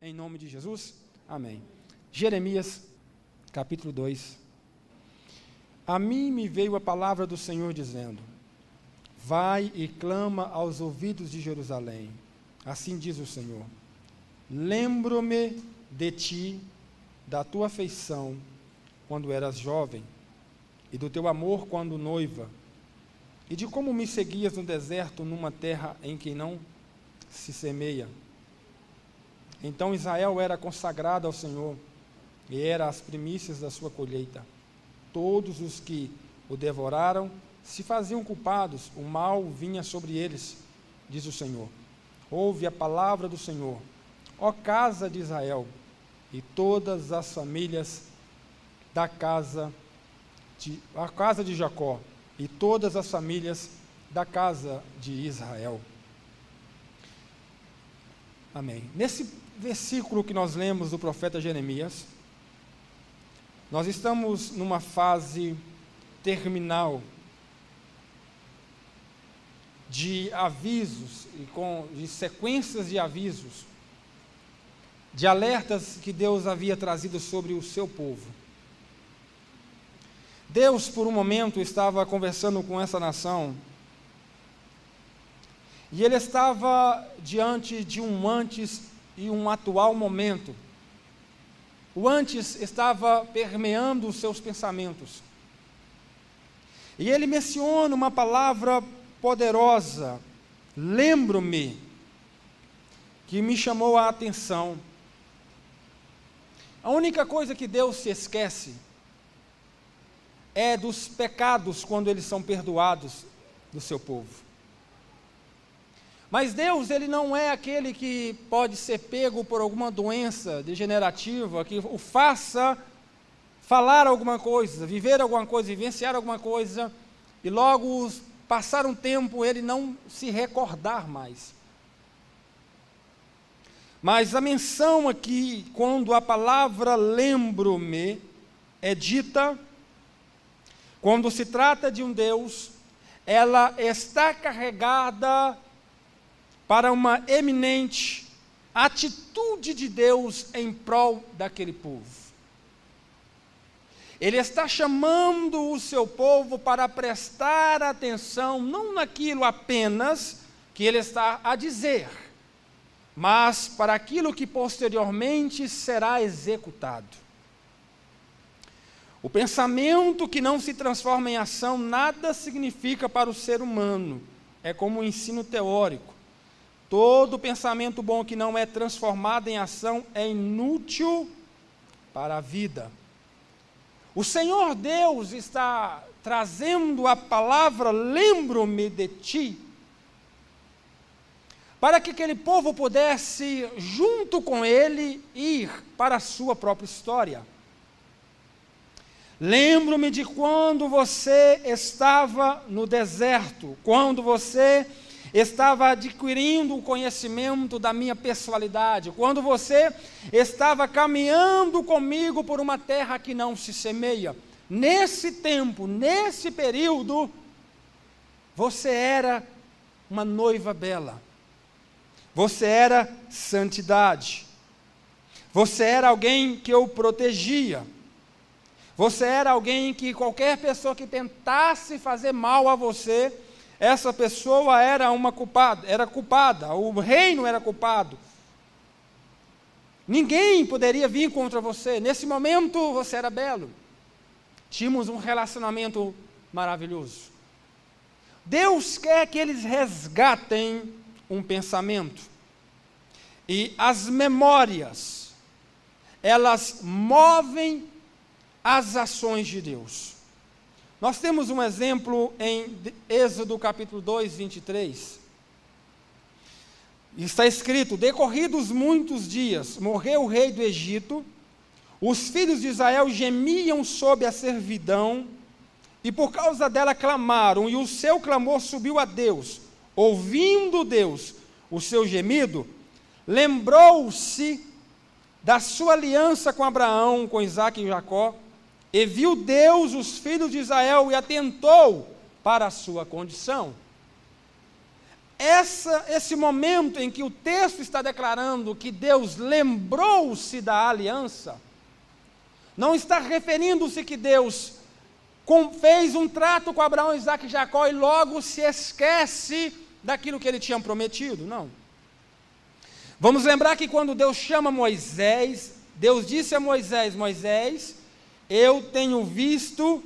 Em nome de Jesus, amém. Jeremias, capítulo 2. A mim me veio a palavra do Senhor dizendo: Vai e clama aos ouvidos de Jerusalém. Assim diz o Senhor: Lembro-me de ti, da tua afeição, quando eras jovem, e do teu amor quando noiva, e de como me seguias no deserto, numa terra em que não se semeia então Israel era consagrado ao Senhor e era as primícias da sua colheita. Todos os que o devoraram se faziam culpados, o mal vinha sobre eles, diz o Senhor. Ouve a palavra do Senhor, ó casa de Israel, e todas as famílias da casa de a casa de Jacó, e todas as famílias da casa de Israel. Amém. Nesse versículo que nós lemos do profeta Jeremias, nós estamos numa fase terminal de avisos e com de sequências de avisos, de alertas que Deus havia trazido sobre o seu povo. Deus, por um momento, estava conversando com essa nação e ele estava diante de um antes e um atual momento. O antes estava permeando os seus pensamentos. E ele menciona uma palavra poderosa, lembro-me, que me chamou a atenção. A única coisa que Deus se esquece é dos pecados quando eles são perdoados do seu povo. Mas Deus, ele não é aquele que pode ser pego por alguma doença degenerativa que o faça falar alguma coisa, viver alguma coisa, vivenciar alguma coisa e logo passar um tempo ele não se recordar mais. Mas a menção aqui, quando a palavra lembro-me é dita, quando se trata de um Deus, ela está carregada para uma eminente atitude de Deus em prol daquele povo. Ele está chamando o seu povo para prestar atenção não naquilo apenas que ele está a dizer, mas para aquilo que posteriormente será executado. O pensamento que não se transforma em ação nada significa para o ser humano, é como um ensino teórico. Todo pensamento bom que não é transformado em ação é inútil para a vida. O Senhor Deus está trazendo a palavra lembro-me de ti, para que aquele povo pudesse, junto com ele, ir para a sua própria história. Lembro-me de quando você estava no deserto, quando você estava adquirindo o conhecimento da minha personalidade, quando você estava caminhando comigo por uma terra que não se semeia. Nesse tempo, nesse período, você era uma noiva bela. Você era santidade. Você era alguém que eu protegia. Você era alguém que qualquer pessoa que tentasse fazer mal a você, essa pessoa era uma culpada, era culpada, o reino era culpado. Ninguém poderia vir contra você. Nesse momento você era belo. Tínhamos um relacionamento maravilhoso. Deus quer que eles resgatem um pensamento. E as memórias, elas movem as ações de Deus. Nós temos um exemplo em Êxodo capítulo 2, 23. Está escrito: Decorridos muitos dias, morreu o rei do Egito, os filhos de Israel gemiam sob a servidão, e por causa dela clamaram, e o seu clamor subiu a Deus. Ouvindo Deus o seu gemido, lembrou-se da sua aliança com Abraão, com Isaac e Jacó, e viu Deus os filhos de Israel e atentou para a sua condição. essa, esse momento em que o texto está declarando que Deus lembrou-se da aliança, não está referindo-se que Deus com, fez um trato com Abraão, Isaac e Jacó e logo se esquece daquilo que ele tinha prometido. Não. Vamos lembrar que quando Deus chama Moisés, Deus disse a Moisés: Moisés, eu tenho visto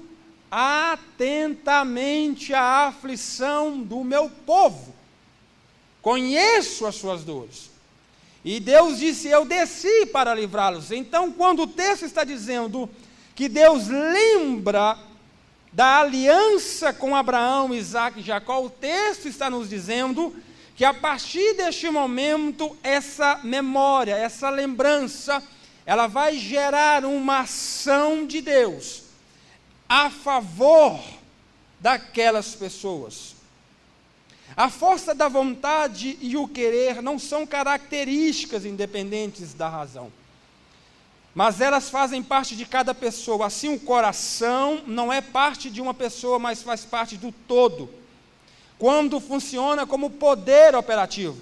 atentamente a aflição do meu povo, conheço as suas dores. E Deus disse: Eu desci para livrá-los. Então, quando o texto está dizendo que Deus lembra da aliança com Abraão, Isaac e Jacó, o texto está nos dizendo que a partir deste momento, essa memória, essa lembrança, ela vai gerar uma ação de Deus a favor daquelas pessoas. A força da vontade e o querer não são características independentes da razão, mas elas fazem parte de cada pessoa. Assim, o coração não é parte de uma pessoa, mas faz parte do todo. Quando funciona como poder operativo,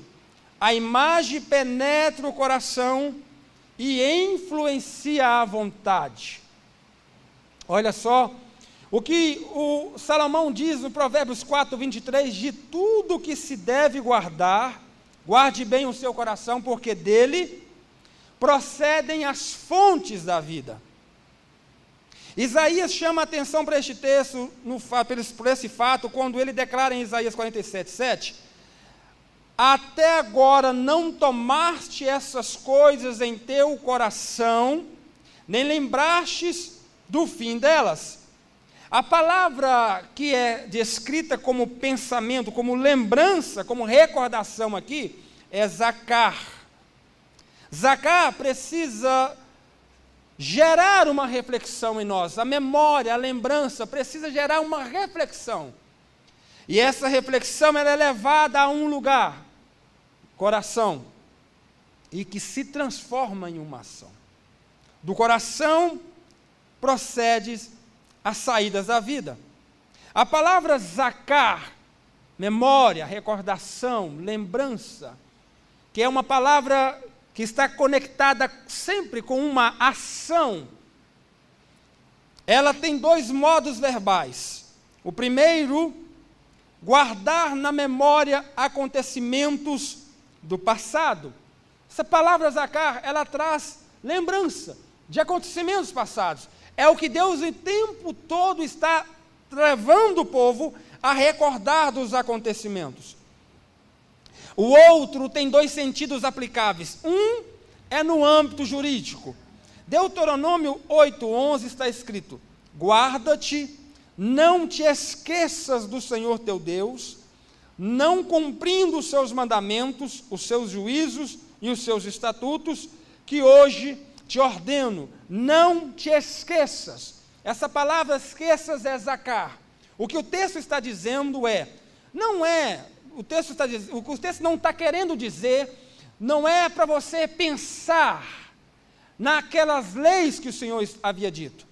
a imagem penetra o coração e influencia a vontade. Olha só, o que o Salomão diz no Provérbios 4, 23, de tudo que se deve guardar, guarde bem o seu coração, porque dele procedem as fontes da vida. Isaías chama atenção para este texto, no, por esse fato, quando ele declara em Isaías 47, 7, até agora não tomaste essas coisas em teu coração, nem lembrastes do fim delas. A palavra que é descrita como pensamento, como lembrança, como recordação aqui, é zacar. Zacar precisa gerar uma reflexão em nós. A memória, a lembrança precisa gerar uma reflexão. E essa reflexão é levada a um lugar coração e que se transforma em uma ação. Do coração procede as saídas da vida. A palavra zacar, memória, recordação, lembrança, que é uma palavra que está conectada sempre com uma ação, ela tem dois modos verbais. O primeiro, guardar na memória acontecimentos do passado. Essa palavra zacar, ela traz lembrança de acontecimentos passados. É o que Deus o tempo todo está levando o povo a recordar dos acontecimentos. O outro tem dois sentidos aplicáveis. Um é no âmbito jurídico. Deuteronômio 8:11 está escrito: Guarda-te, não te esqueças do Senhor teu Deus, não cumprindo os seus mandamentos, os seus juízos e os seus estatutos, que hoje te ordeno, não te esqueças. Essa palavra esqueças é zacar. O que o texto está dizendo é, não é, o texto está dizendo, o que o texto não está querendo dizer, não é para você pensar naquelas leis que o Senhor havia dito.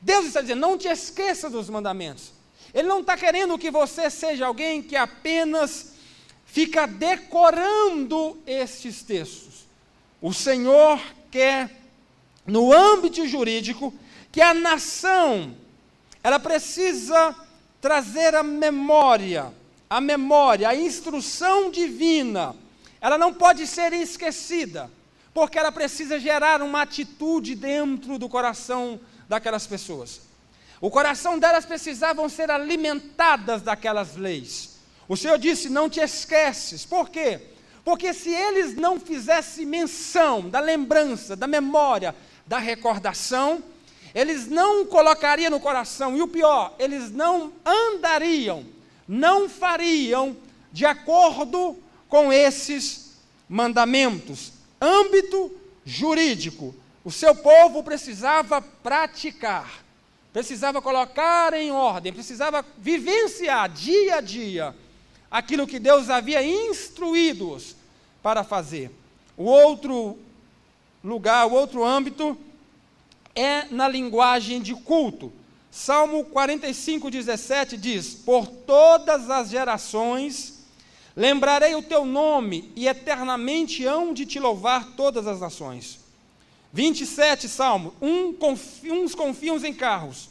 Deus está dizendo, não te esqueça dos mandamentos. Ele não está querendo que você seja alguém que apenas fica decorando estes textos. O Senhor quer, no âmbito jurídico, que a nação ela precisa trazer a memória, a memória, a instrução divina. Ela não pode ser esquecida, porque ela precisa gerar uma atitude dentro do coração daquelas pessoas. O coração delas precisavam ser alimentadas daquelas leis. O Senhor disse: Não te esqueces. Por quê? Porque se eles não fizessem menção da lembrança, da memória, da recordação, eles não colocariam no coração, e o pior, eles não andariam, não fariam de acordo com esses mandamentos. Âmbito jurídico. O seu povo precisava praticar precisava colocar em ordem, precisava vivenciar dia a dia aquilo que Deus havia instruído-os para fazer. O outro lugar, o outro âmbito é na linguagem de culto. Salmo 45, 17 diz: Por todas as gerações Lembrarei o teu nome e eternamente hão de te louvar todas as nações. 27 Salmo: um uns confiam em carros,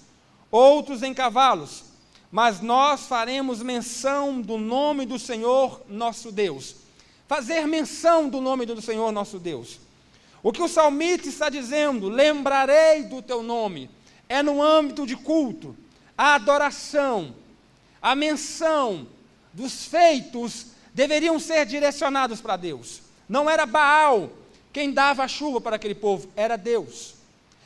outros em cavalos, mas nós faremos menção do nome do Senhor nosso Deus. Fazer menção do nome do Senhor nosso Deus. O que o salmista está dizendo, lembrarei do teu nome, é no âmbito de culto, a adoração, a menção dos feitos deveriam ser direcionados para Deus. Não era Baal quem dava a chuva para aquele povo, era Deus.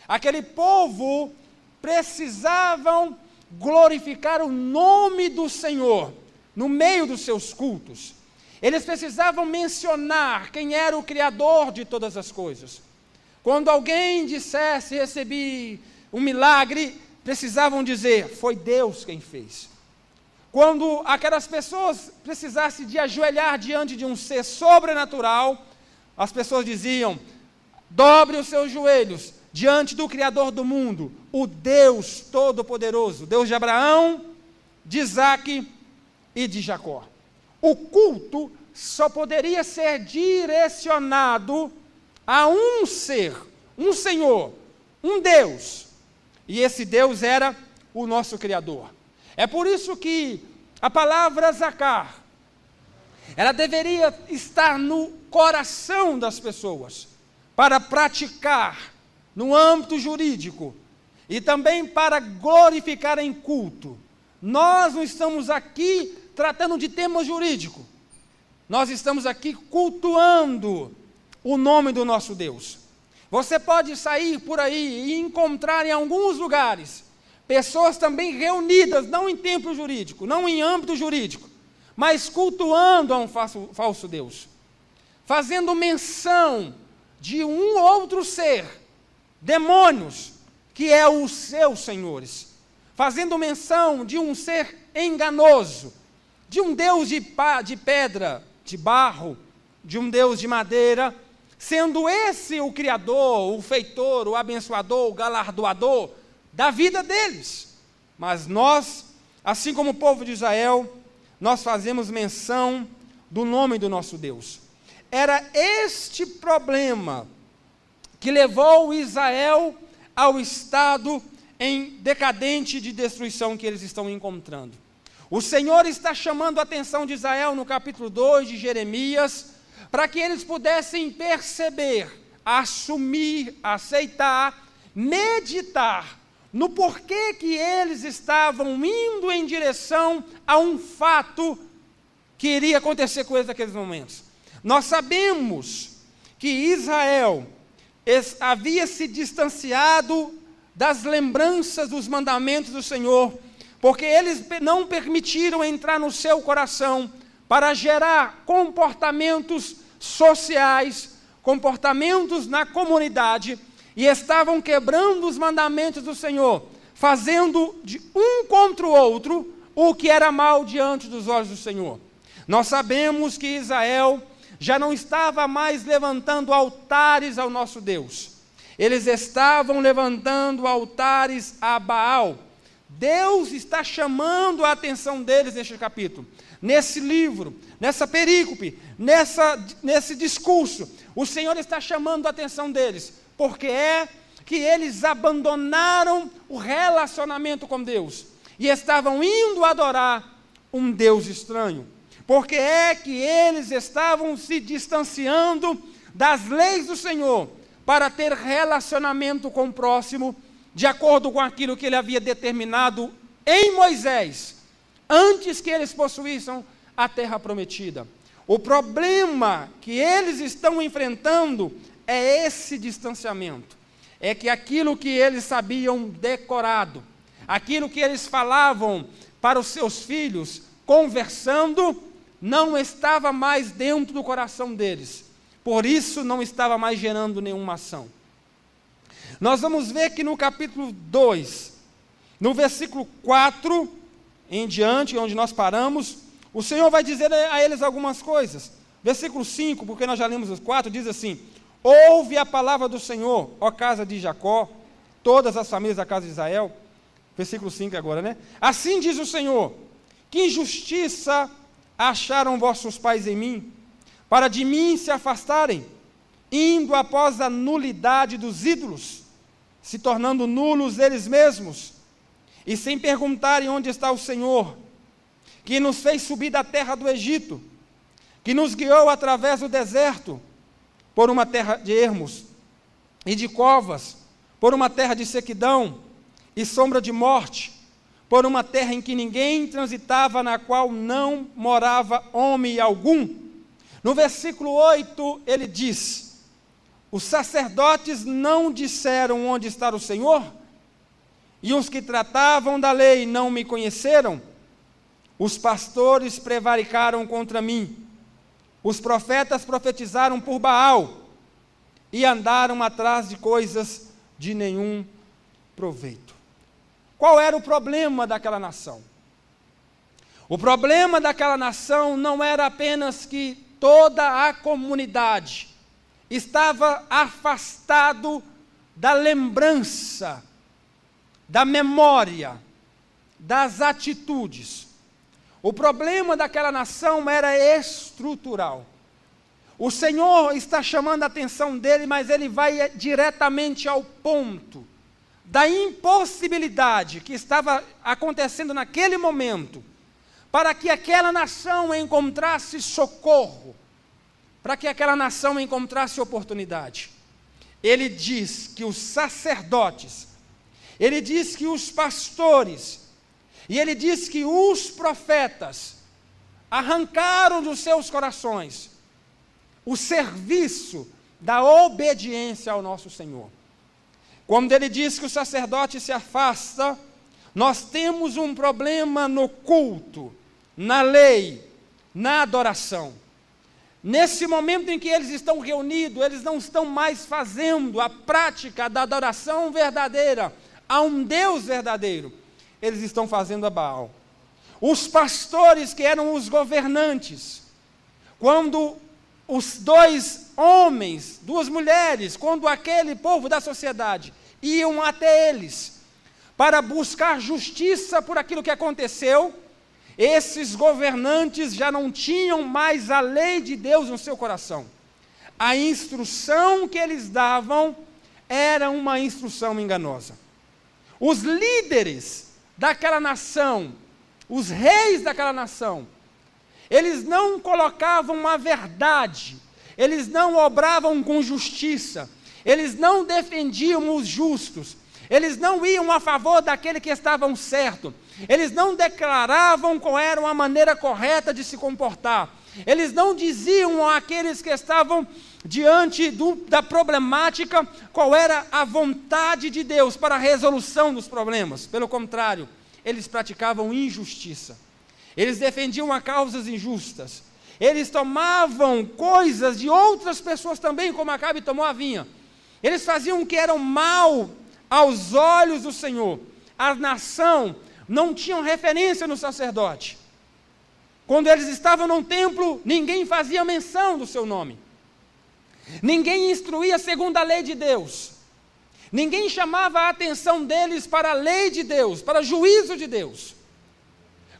Aquele povo precisavam glorificar o nome do Senhor no meio dos seus cultos. Eles precisavam mencionar quem era o Criador de todas as coisas. Quando alguém dissesse recebi um milagre, precisavam dizer: foi Deus quem fez. Quando aquelas pessoas precisassem de ajoelhar diante de um ser sobrenatural, as pessoas diziam: dobre os seus joelhos diante do Criador do mundo, o Deus Todo-Poderoso, Deus de Abraão, de Isaac e de Jacó. O culto só poderia ser direcionado a um ser, um Senhor, um Deus. E esse Deus era o nosso Criador. É por isso que a palavra zacar, ela deveria estar no coração das pessoas, para praticar no âmbito jurídico e também para glorificar em culto. Nós não estamos aqui tratando de tema jurídico, nós estamos aqui cultuando o nome do nosso Deus. Você pode sair por aí e encontrar em alguns lugares pessoas também reunidas, não em templo jurídico, não em âmbito jurídico, mas cultuando a um falso, falso Deus, fazendo menção de um outro ser, demônios, que é os seus senhores, fazendo menção de um ser enganoso, de um Deus de, de pedra, de barro, de um Deus de madeira, sendo esse o Criador, o feitor, o abençoador, o galardoador da vida deles. Mas nós, assim como o povo de Israel, nós fazemos menção do nome do nosso Deus. Era este problema que levou Israel ao estado em decadente de destruição que eles estão encontrando. O Senhor está chamando a atenção de Israel no capítulo 2 de Jeremias, para que eles pudessem perceber, assumir, aceitar, meditar no porquê que eles estavam indo em direção a um fato que iria acontecer com eles naqueles momentos. Nós sabemos que Israel havia se distanciado das lembranças dos mandamentos do Senhor, porque eles não permitiram entrar no seu coração para gerar comportamentos sociais, comportamentos na comunidade e estavam quebrando os mandamentos do Senhor, fazendo de um contra o outro o que era mal diante dos olhos do Senhor. Nós sabemos que Israel já não estava mais levantando altares ao nosso Deus. Eles estavam levantando altares a Baal. Deus está chamando a atenção deles neste capítulo, nesse livro, nessa perícope, nessa, nesse discurso. O Senhor está chamando a atenção deles porque é que eles abandonaram o relacionamento com Deus e estavam indo adorar um Deus estranho. Porque é que eles estavam se distanciando das leis do Senhor para ter relacionamento com o próximo, de acordo com aquilo que ele havia determinado em Moisés, antes que eles possuíssem a terra prometida. O problema que eles estão enfrentando é esse distanciamento. É que aquilo que eles sabiam decorado, aquilo que eles falavam para os seus filhos, conversando, não estava mais dentro do coração deles. Por isso não estava mais gerando nenhuma ação. Nós vamos ver que no capítulo 2, no versículo 4 em diante, onde nós paramos, o Senhor vai dizer a eles algumas coisas. Versículo 5, porque nós já lemos os 4, diz assim: Ouve a palavra do Senhor, ó casa de Jacó, todas as famílias da casa de Israel. Versículo 5 agora, né? Assim diz o Senhor: que injustiça acharam vossos pais em mim, para de mim se afastarem, indo após a nulidade dos ídolos, se tornando nulos eles mesmos, e sem perguntarem onde está o Senhor, que nos fez subir da terra do Egito, que nos guiou através do deserto, por uma terra de ermos e de covas, por uma terra de sequidão e sombra de morte, por uma terra em que ninguém transitava, na qual não morava homem algum. No versículo 8, ele diz: Os sacerdotes não disseram onde está o Senhor, e os que tratavam da lei não me conheceram. Os pastores prevaricaram contra mim. Os profetas profetizaram por Baal e andaram atrás de coisas de nenhum proveito. Qual era o problema daquela nação? O problema daquela nação não era apenas que toda a comunidade estava afastado da lembrança, da memória, das atitudes. O problema daquela nação era estrutural. O Senhor está chamando a atenção dele, mas ele vai diretamente ao ponto da impossibilidade que estava acontecendo naquele momento, para que aquela nação encontrasse socorro, para que aquela nação encontrasse oportunidade. Ele diz que os sacerdotes, ele diz que os pastores, e ele diz que os profetas arrancaram dos seus corações o serviço da obediência ao nosso Senhor. Quando ele diz que o sacerdote se afasta, nós temos um problema no culto, na lei, na adoração. Nesse momento em que eles estão reunidos, eles não estão mais fazendo a prática da adoração verdadeira a um Deus verdadeiro. Eles estão fazendo a Baal. Os pastores que eram os governantes, quando os dois homens, duas mulheres, quando aquele povo da sociedade iam até eles para buscar justiça por aquilo que aconteceu, esses governantes já não tinham mais a lei de Deus no seu coração. A instrução que eles davam era uma instrução enganosa. Os líderes daquela nação, os reis daquela nação, eles não colocavam a verdade, eles não obravam com justiça, eles não defendiam os justos, eles não iam a favor daquele que estavam certo, eles não declaravam qual era a maneira correta de se comportar, eles não diziam àqueles que estavam diante do, da problemática qual era a vontade de Deus para a resolução dos problemas, pelo contrário, eles praticavam injustiça, eles defendiam a causas injustas, eles tomavam coisas de outras pessoas também, como Acabe tomou a vinha. Eles faziam o que era mal aos olhos do Senhor. A nação não tinha referência no sacerdote. Quando eles estavam no templo, ninguém fazia menção do seu nome. Ninguém instruía segundo a lei de Deus. Ninguém chamava a atenção deles para a lei de Deus, para o juízo de Deus.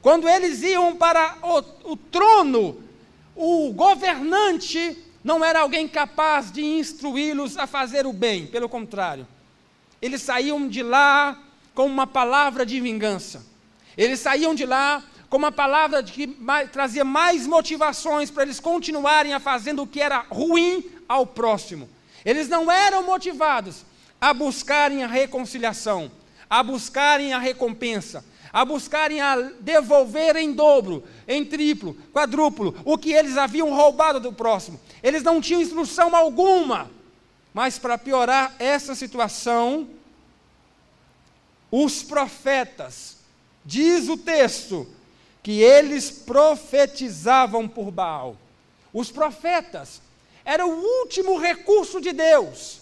Quando eles iam para o, o trono, o governante não era alguém capaz de instruí-los a fazer o bem, pelo contrário. Eles saíam de lá com uma palavra de vingança. Eles saíam de lá com uma palavra que mais, trazia mais motivações para eles continuarem a fazendo o que era ruim ao próximo. Eles não eram motivados a buscarem a reconciliação, a buscarem a recompensa, a buscarem a devolver em dobro, em triplo, quadruplo, o que eles haviam roubado do próximo. Eles não tinham instrução alguma. Mas para piorar essa situação, os profetas, diz o texto, que eles profetizavam por Baal. Os profetas eram o último recurso de Deus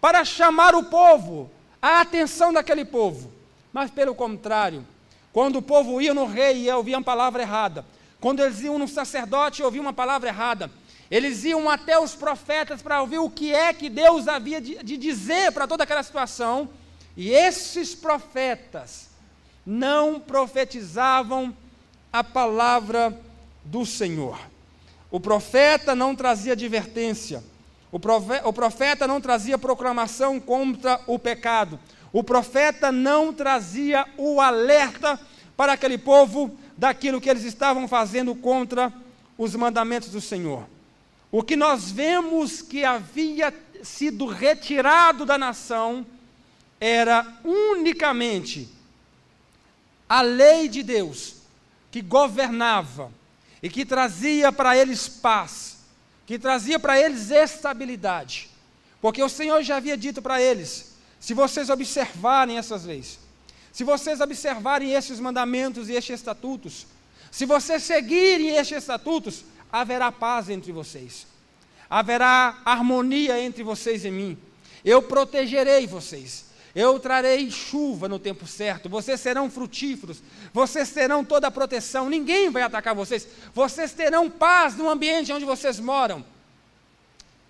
para chamar o povo, a atenção daquele povo. Mas pelo contrário, quando o povo ia no rei e ouvia uma palavra errada, quando eles iam no sacerdote e ouviam uma palavra errada, eles iam até os profetas para ouvir o que é que Deus havia de, de dizer para toda aquela situação, e esses profetas não profetizavam a palavra do Senhor. O profeta não trazia advertência, o profeta não trazia proclamação contra o pecado, o profeta não trazia o alerta para aquele povo daquilo que eles estavam fazendo contra os mandamentos do Senhor. O que nós vemos que havia sido retirado da nação era unicamente a lei de Deus que governava e que trazia para eles paz, que trazia para eles estabilidade. Porque o Senhor já havia dito para eles: se vocês observarem essas leis, se vocês observarem estes mandamentos e estes estatutos, se vocês seguirem estes estatutos, haverá paz entre vocês, haverá harmonia entre vocês e mim. Eu protegerei vocês, eu trarei chuva no tempo certo, vocês serão frutíferos, vocês terão toda a proteção, ninguém vai atacar vocês, vocês terão paz no ambiente onde vocês moram.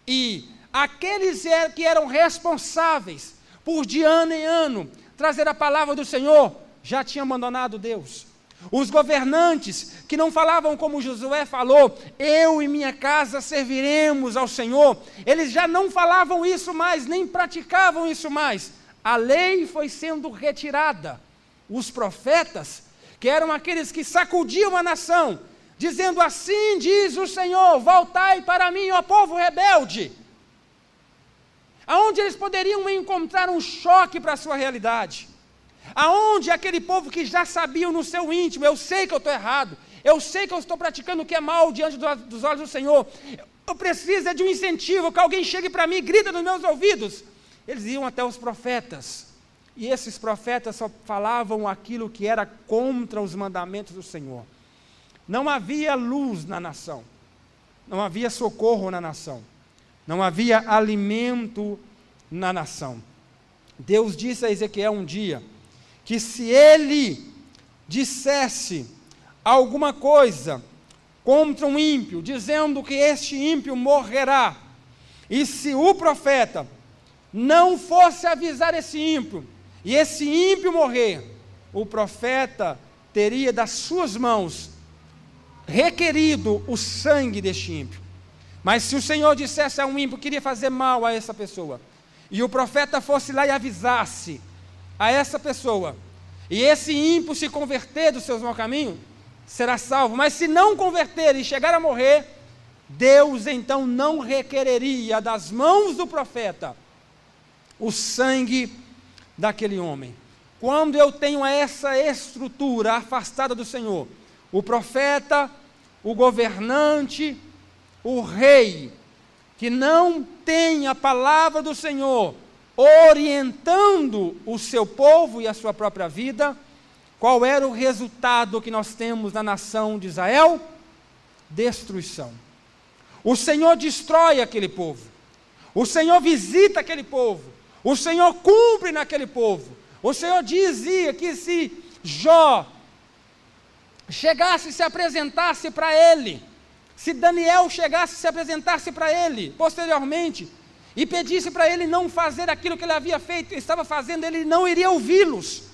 E aqueles que eram responsáveis por de ano em ano trazer a palavra do Senhor já tinham abandonado Deus. Os governantes que não falavam como Josué falou, eu e minha casa serviremos ao Senhor, eles já não falavam isso mais, nem praticavam isso mais. A lei foi sendo retirada. Os profetas, que eram aqueles que sacudiam a nação, dizendo assim diz o Senhor: voltai para mim, ó povo rebelde. Aonde eles poderiam encontrar um choque para a sua realidade? Aonde aquele povo que já sabia no seu íntimo, eu sei que eu estou errado, eu sei que eu estou praticando o que é mal diante dos olhos do Senhor, eu preciso é de um incentivo, que alguém chegue para mim e grita nos meus ouvidos. Eles iam até os profetas, e esses profetas só falavam aquilo que era contra os mandamentos do Senhor. Não havia luz na nação, não havia socorro na nação, não havia alimento na nação. Deus disse a Ezequiel um dia que se ele dissesse alguma coisa contra um ímpio, dizendo que este ímpio morrerá, e se o profeta não fosse avisar esse ímpio, e esse ímpio morrer, o profeta teria das suas mãos requerido o sangue deste ímpio. Mas se o Senhor dissesse a um ímpio que queria fazer mal a essa pessoa, e o profeta fosse lá e avisasse a essa pessoa, e esse ímpio se converter dos seus maus caminhos, será salvo. Mas se não converter e chegar a morrer, Deus então não requereria das mãos do profeta o sangue daquele homem. Quando eu tenho essa estrutura afastada do Senhor, o profeta, o governante, o rei, que não tem a palavra do Senhor orientando o seu povo e a sua própria vida, qual era o resultado que nós temos na nação de Israel? Destruição. O Senhor destrói aquele povo. O Senhor visita aquele povo. O Senhor cumpre naquele povo. O Senhor dizia que se Jó chegasse e se apresentasse para ele, se Daniel chegasse e se apresentasse para ele, posteriormente, e pedisse para ele não fazer aquilo que ele havia feito, estava fazendo, ele não iria ouvi-los,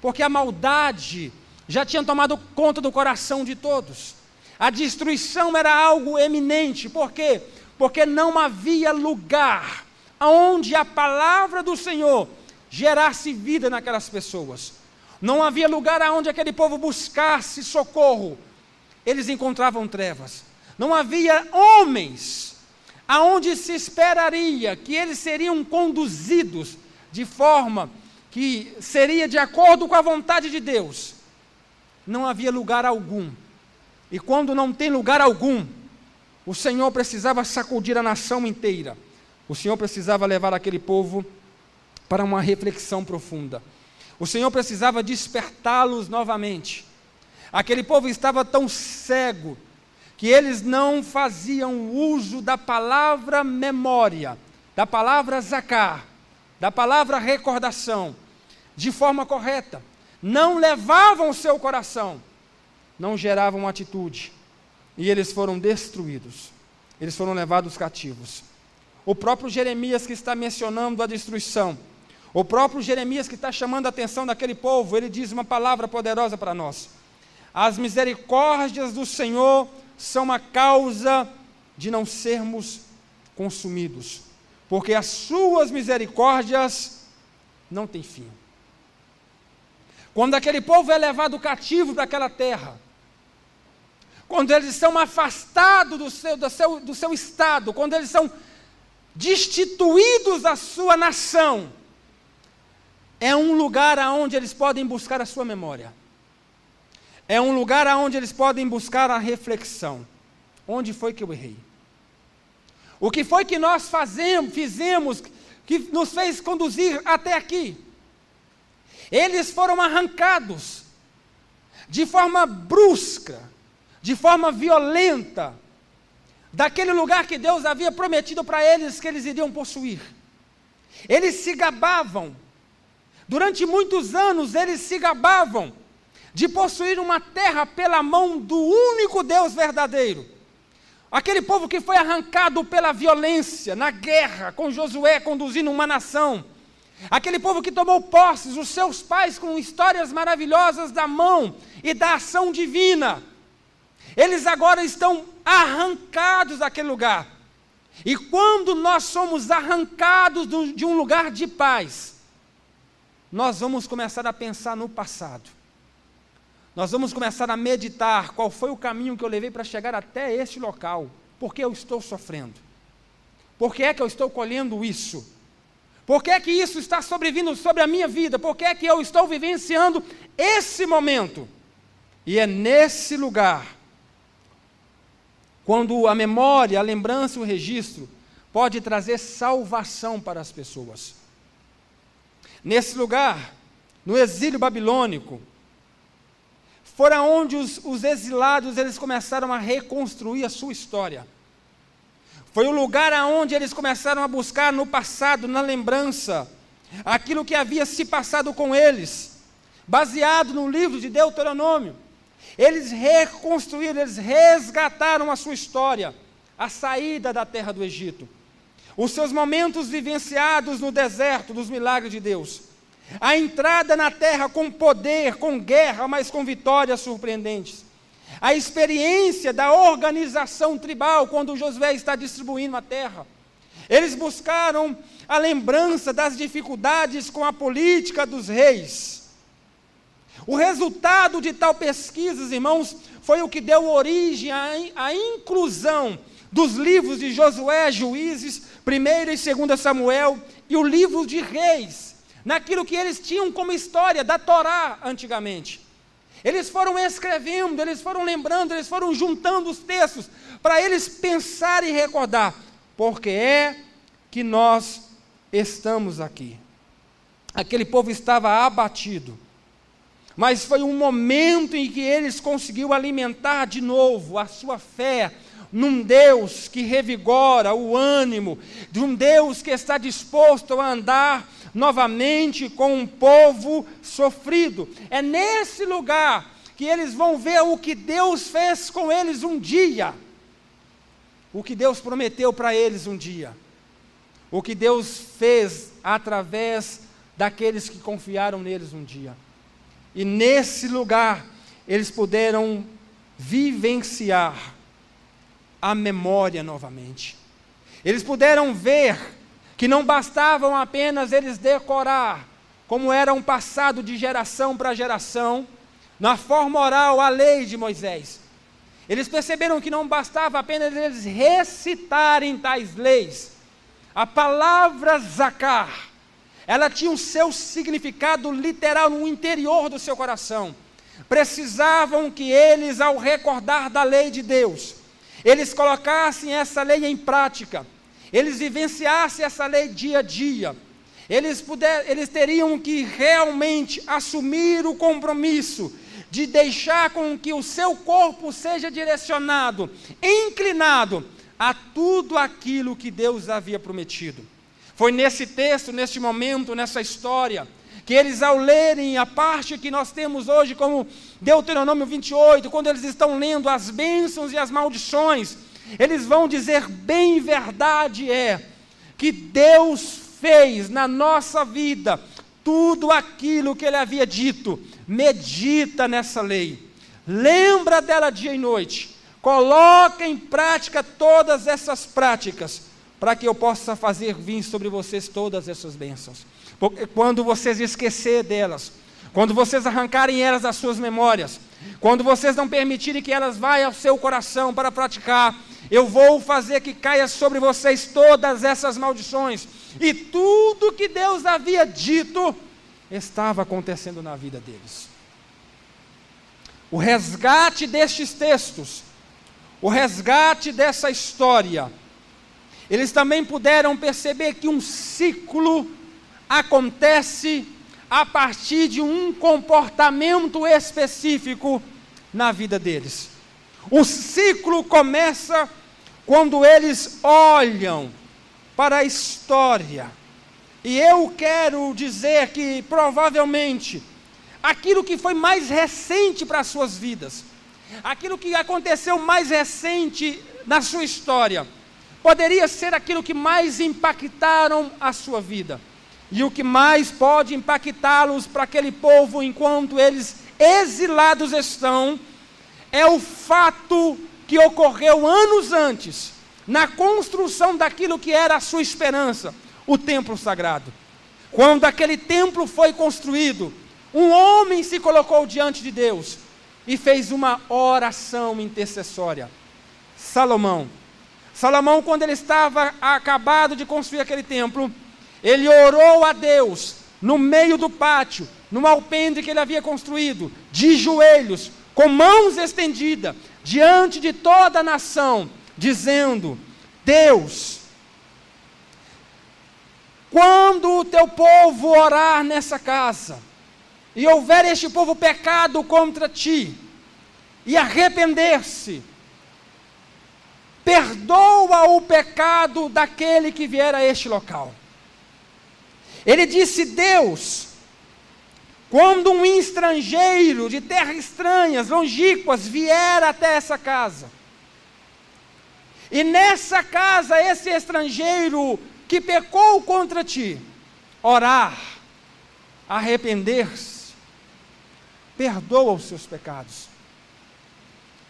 porque a maldade já tinha tomado conta do coração de todos. A destruição era algo eminente, por quê? Porque não havia lugar aonde a palavra do Senhor gerasse vida naquelas pessoas. Não havia lugar aonde aquele povo buscasse socorro. Eles encontravam trevas. Não havia homens aonde se esperaria que eles seriam conduzidos de forma que seria de acordo com a vontade de Deus. Não havia lugar algum. E quando não tem lugar algum, o Senhor precisava sacudir a nação inteira o Senhor precisava levar aquele povo para uma reflexão profunda. O Senhor precisava despertá-los novamente. Aquele povo estava tão cego que eles não faziam uso da palavra memória, da palavra zacar, da palavra recordação, de forma correta. Não levavam o seu coração, não geravam atitude. E eles foram destruídos. Eles foram levados cativos. O próprio Jeremias que está mencionando a destruição. O próprio Jeremias que está chamando a atenção daquele povo, ele diz uma palavra poderosa para nós. As misericórdias do Senhor são a causa de não sermos consumidos, porque as suas misericórdias não têm fim. Quando aquele povo é levado cativo para aquela terra, quando eles são afastados do seu, do, seu, do seu estado, quando eles são destituídos da sua nação, é um lugar aonde eles podem buscar a sua memória. É um lugar aonde eles podem buscar a reflexão. Onde foi que eu errei? O que foi que nós fazemos, fizemos que nos fez conduzir até aqui? Eles foram arrancados de forma brusca, de forma violenta, daquele lugar que Deus havia prometido para eles que eles iriam possuir. Eles se gabavam, durante muitos anos eles se gabavam de possuir uma terra pela mão do único Deus verdadeiro. Aquele povo que foi arrancado pela violência, na guerra, com Josué conduzindo uma nação Aquele povo que tomou posses, os seus pais com histórias maravilhosas da mão e da ação divina. Eles agora estão arrancados daquele lugar. E quando nós somos arrancados de um lugar de paz, nós vamos começar a pensar no passado. Nós vamos começar a meditar qual foi o caminho que eu levei para chegar até este local. Por que eu estou sofrendo? Por que é que eu estou colhendo isso? Por que é que isso está sobrevindo sobre a minha vida? Por que é que eu estou vivenciando esse momento? E é nesse lugar, quando a memória, a lembrança, o registro pode trazer salvação para as pessoas. Nesse lugar, no exílio babilônico, fora onde os, os exilados eles começaram a reconstruir a sua história. Foi o lugar aonde eles começaram a buscar no passado, na lembrança, aquilo que havia se passado com eles, baseado no livro de Deuteronômio. Eles reconstruíram, eles resgataram a sua história, a saída da terra do Egito, os seus momentos vivenciados no deserto dos milagres de Deus, a entrada na terra com poder, com guerra, mas com vitórias surpreendentes a experiência da organização tribal quando Josué está distribuindo a terra. Eles buscaram a lembrança das dificuldades com a política dos reis. O resultado de tal pesquisa, irmãos, foi o que deu origem à, à inclusão dos livros de Josué, Juízes, 1 e 2 Samuel e o livro de Reis, naquilo que eles tinham como história da Torá antigamente. Eles foram escrevendo, eles foram lembrando, eles foram juntando os textos para eles pensarem e recordar, porque é que nós estamos aqui. Aquele povo estava abatido, mas foi um momento em que eles conseguiram alimentar de novo a sua fé num Deus que revigora o ânimo, de um Deus que está disposto a andar novamente com um povo sofrido. É nesse lugar que eles vão ver o que Deus fez com eles um dia. O que Deus prometeu para eles um dia. O que Deus fez através daqueles que confiaram neles um dia. E nesse lugar eles puderam vivenciar a memória novamente. Eles puderam ver que não bastavam apenas eles decorar, como era um passado de geração para geração, na forma oral, a lei de Moisés. Eles perceberam que não bastava apenas eles recitarem tais leis. A palavra zacar, ela tinha o seu significado literal no interior do seu coração. Precisavam que eles, ao recordar da lei de Deus, eles colocassem essa lei em prática eles vivenciassem essa lei dia a dia, eles, puder, eles teriam que realmente assumir o compromisso de deixar com que o seu corpo seja direcionado, inclinado a tudo aquilo que Deus havia prometido. Foi nesse texto, neste momento, nessa história, que eles, ao lerem a parte que nós temos hoje, como Deuteronômio 28, quando eles estão lendo as bênçãos e as maldições, eles vão dizer bem verdade é que Deus fez na nossa vida tudo aquilo que ele havia dito. Medita nessa lei. Lembra dela dia e noite. coloque em prática todas essas práticas, para que eu possa fazer vir sobre vocês todas essas bênçãos. Porque quando vocês esquecer delas, quando vocês arrancarem elas das suas memórias, quando vocês não permitirem que elas vá ao seu coração para praticar, eu vou fazer que caia sobre vocês todas essas maldições. E tudo que Deus havia dito estava acontecendo na vida deles. O resgate destes textos, o resgate dessa história, eles também puderam perceber que um ciclo acontece a partir de um comportamento específico na vida deles. O ciclo começa quando eles olham para a história. E eu quero dizer que provavelmente aquilo que foi mais recente para as suas vidas, aquilo que aconteceu mais recente na sua história, poderia ser aquilo que mais impactaram a sua vida. E o que mais pode impactá-los para aquele povo enquanto eles exilados estão, é o fato que ocorreu anos antes, na construção daquilo que era a sua esperança, o templo sagrado. Quando aquele templo foi construído, um homem se colocou diante de Deus e fez uma oração intercessória. Salomão. Salomão, quando ele estava acabado de construir aquele templo, ele orou a Deus no meio do pátio, no alpendre que ele havia construído, de joelhos, com mãos estendidas, diante de toda a nação, dizendo: Deus, quando o teu povo orar nessa casa, e houver este povo pecado contra ti, e arrepender-se, perdoa o pecado daquele que vier a este local. Ele disse: Deus, quando um estrangeiro de terras estranhas, longínquas, vier até essa casa, e nessa casa esse estrangeiro que pecou contra ti, orar, arrepender-se, perdoa os seus pecados.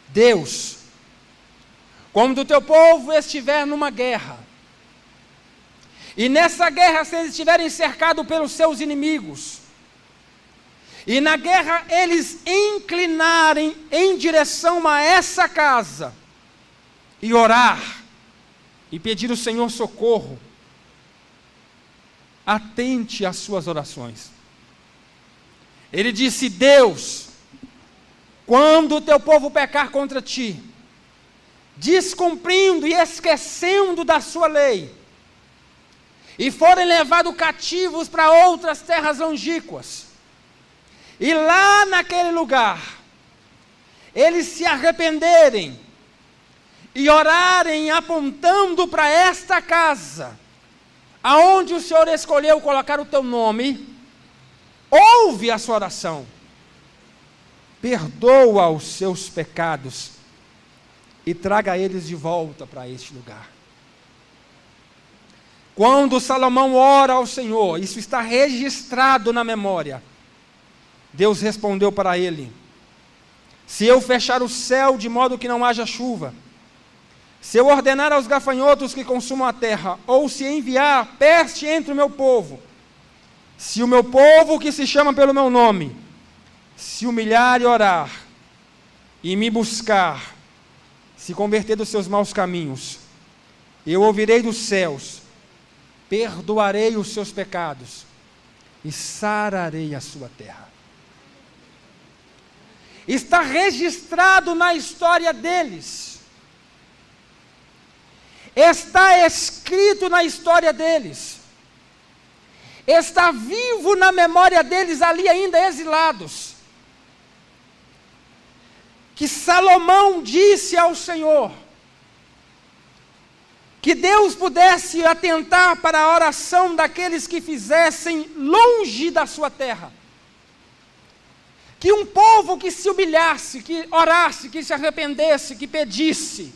Deus, quando o teu povo estiver numa guerra, e nessa guerra, se eles estiverem cercados pelos seus inimigos, e na guerra eles inclinarem em direção a essa casa, e orar, e pedir ao Senhor socorro, atente às suas orações. Ele disse: Deus, quando o teu povo pecar contra ti, descumprindo e esquecendo da sua lei, e forem levados cativos para outras terras longínquas, e lá naquele lugar, eles se arrependerem e orarem apontando para esta casa, aonde o Senhor escolheu colocar o teu nome, ouve a sua oração, perdoa os seus pecados e traga eles de volta para este lugar. Quando Salomão ora ao Senhor, isso está registrado na memória. Deus respondeu para ele: Se eu fechar o céu de modo que não haja chuva, se eu ordenar aos gafanhotos que consumam a terra, ou se enviar peste entre o meu povo, se o meu povo que se chama pelo meu nome, se humilhar e orar, e me buscar, se converter dos seus maus caminhos, eu ouvirei dos céus, perdoarei os seus pecados e sararei a sua terra. Está registrado na história deles. Está escrito na história deles. Está vivo na memória deles ali ainda exilados. Que Salomão disse ao Senhor: que Deus pudesse atentar para a oração daqueles que fizessem longe da sua terra. Que um povo que se humilhasse, que orasse, que se arrependesse, que pedisse,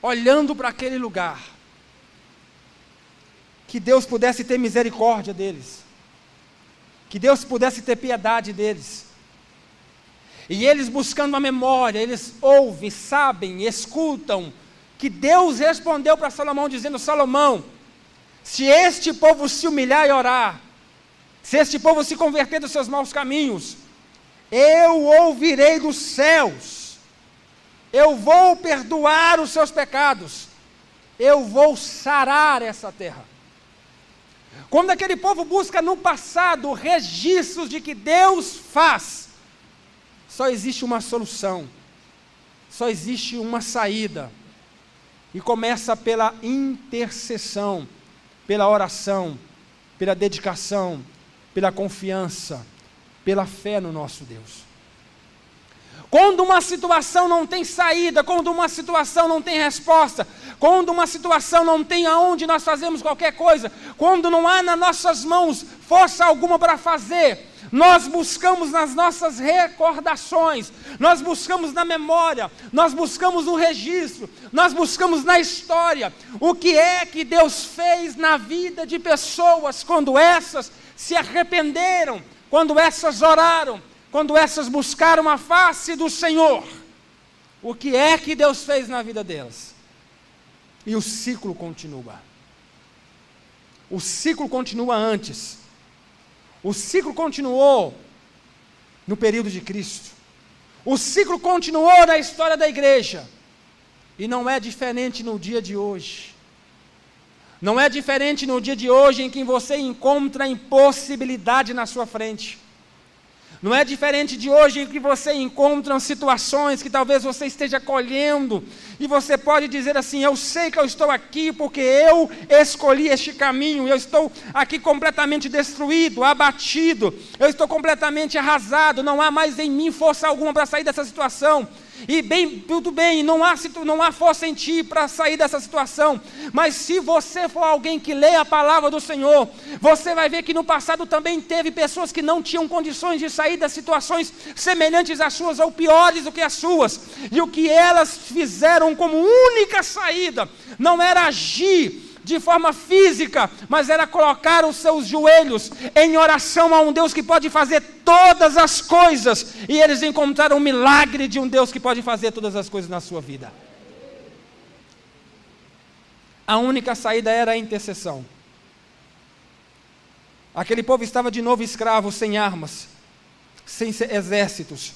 olhando para aquele lugar, que Deus pudesse ter misericórdia deles, que Deus pudesse ter piedade deles, E eles buscando a memória, eles ouvem, sabem, escutam que Deus respondeu para Salomão dizendo: Salomão, se este povo se humilhar e orar, se este povo se converter dos seus maus caminhos, eu ouvirei dos céus, eu vou perdoar os seus pecados, eu vou sarar essa terra. Quando aquele povo busca no passado registros de que Deus faz, só existe uma solução, só existe uma saída, e começa pela intercessão, pela oração, pela dedicação, pela confiança, pela fé no nosso Deus. Quando uma situação não tem saída, quando uma situação não tem resposta, quando uma situação não tem aonde nós fazemos qualquer coisa, quando não há nas nossas mãos força alguma para fazer, nós buscamos nas nossas recordações, nós buscamos na memória, nós buscamos no registro, nós buscamos na história o que é que Deus fez na vida de pessoas quando essas se arrependeram, quando essas oraram, quando essas buscaram a face do Senhor, o que é que Deus fez na vida delas? E o ciclo continua. O ciclo continua antes. O ciclo continuou no período de Cristo. O ciclo continuou na história da igreja. E não é diferente no dia de hoje. Não é diferente no dia de hoje em que você encontra impossibilidade na sua frente. Não é diferente de hoje em que você encontra situações que talvez você esteja colhendo e você pode dizer assim: Eu sei que eu estou aqui porque eu escolhi este caminho, eu estou aqui completamente destruído, abatido, eu estou completamente arrasado, não há mais em mim força alguma para sair dessa situação. E bem, tudo bem, não há, não há força em ti para sair dessa situação. Mas se você for alguém que lê a palavra do Senhor, você vai ver que no passado também teve pessoas que não tinham condições de sair das situações semelhantes às suas ou piores do que as suas. E o que elas fizeram como única saída não era agir de forma física, mas era colocar os seus joelhos em oração a um Deus que pode fazer todas as coisas, e eles encontraram o milagre de um Deus que pode fazer todas as coisas na sua vida. A única saída era a intercessão. Aquele povo estava de novo escravo, sem armas, sem exércitos.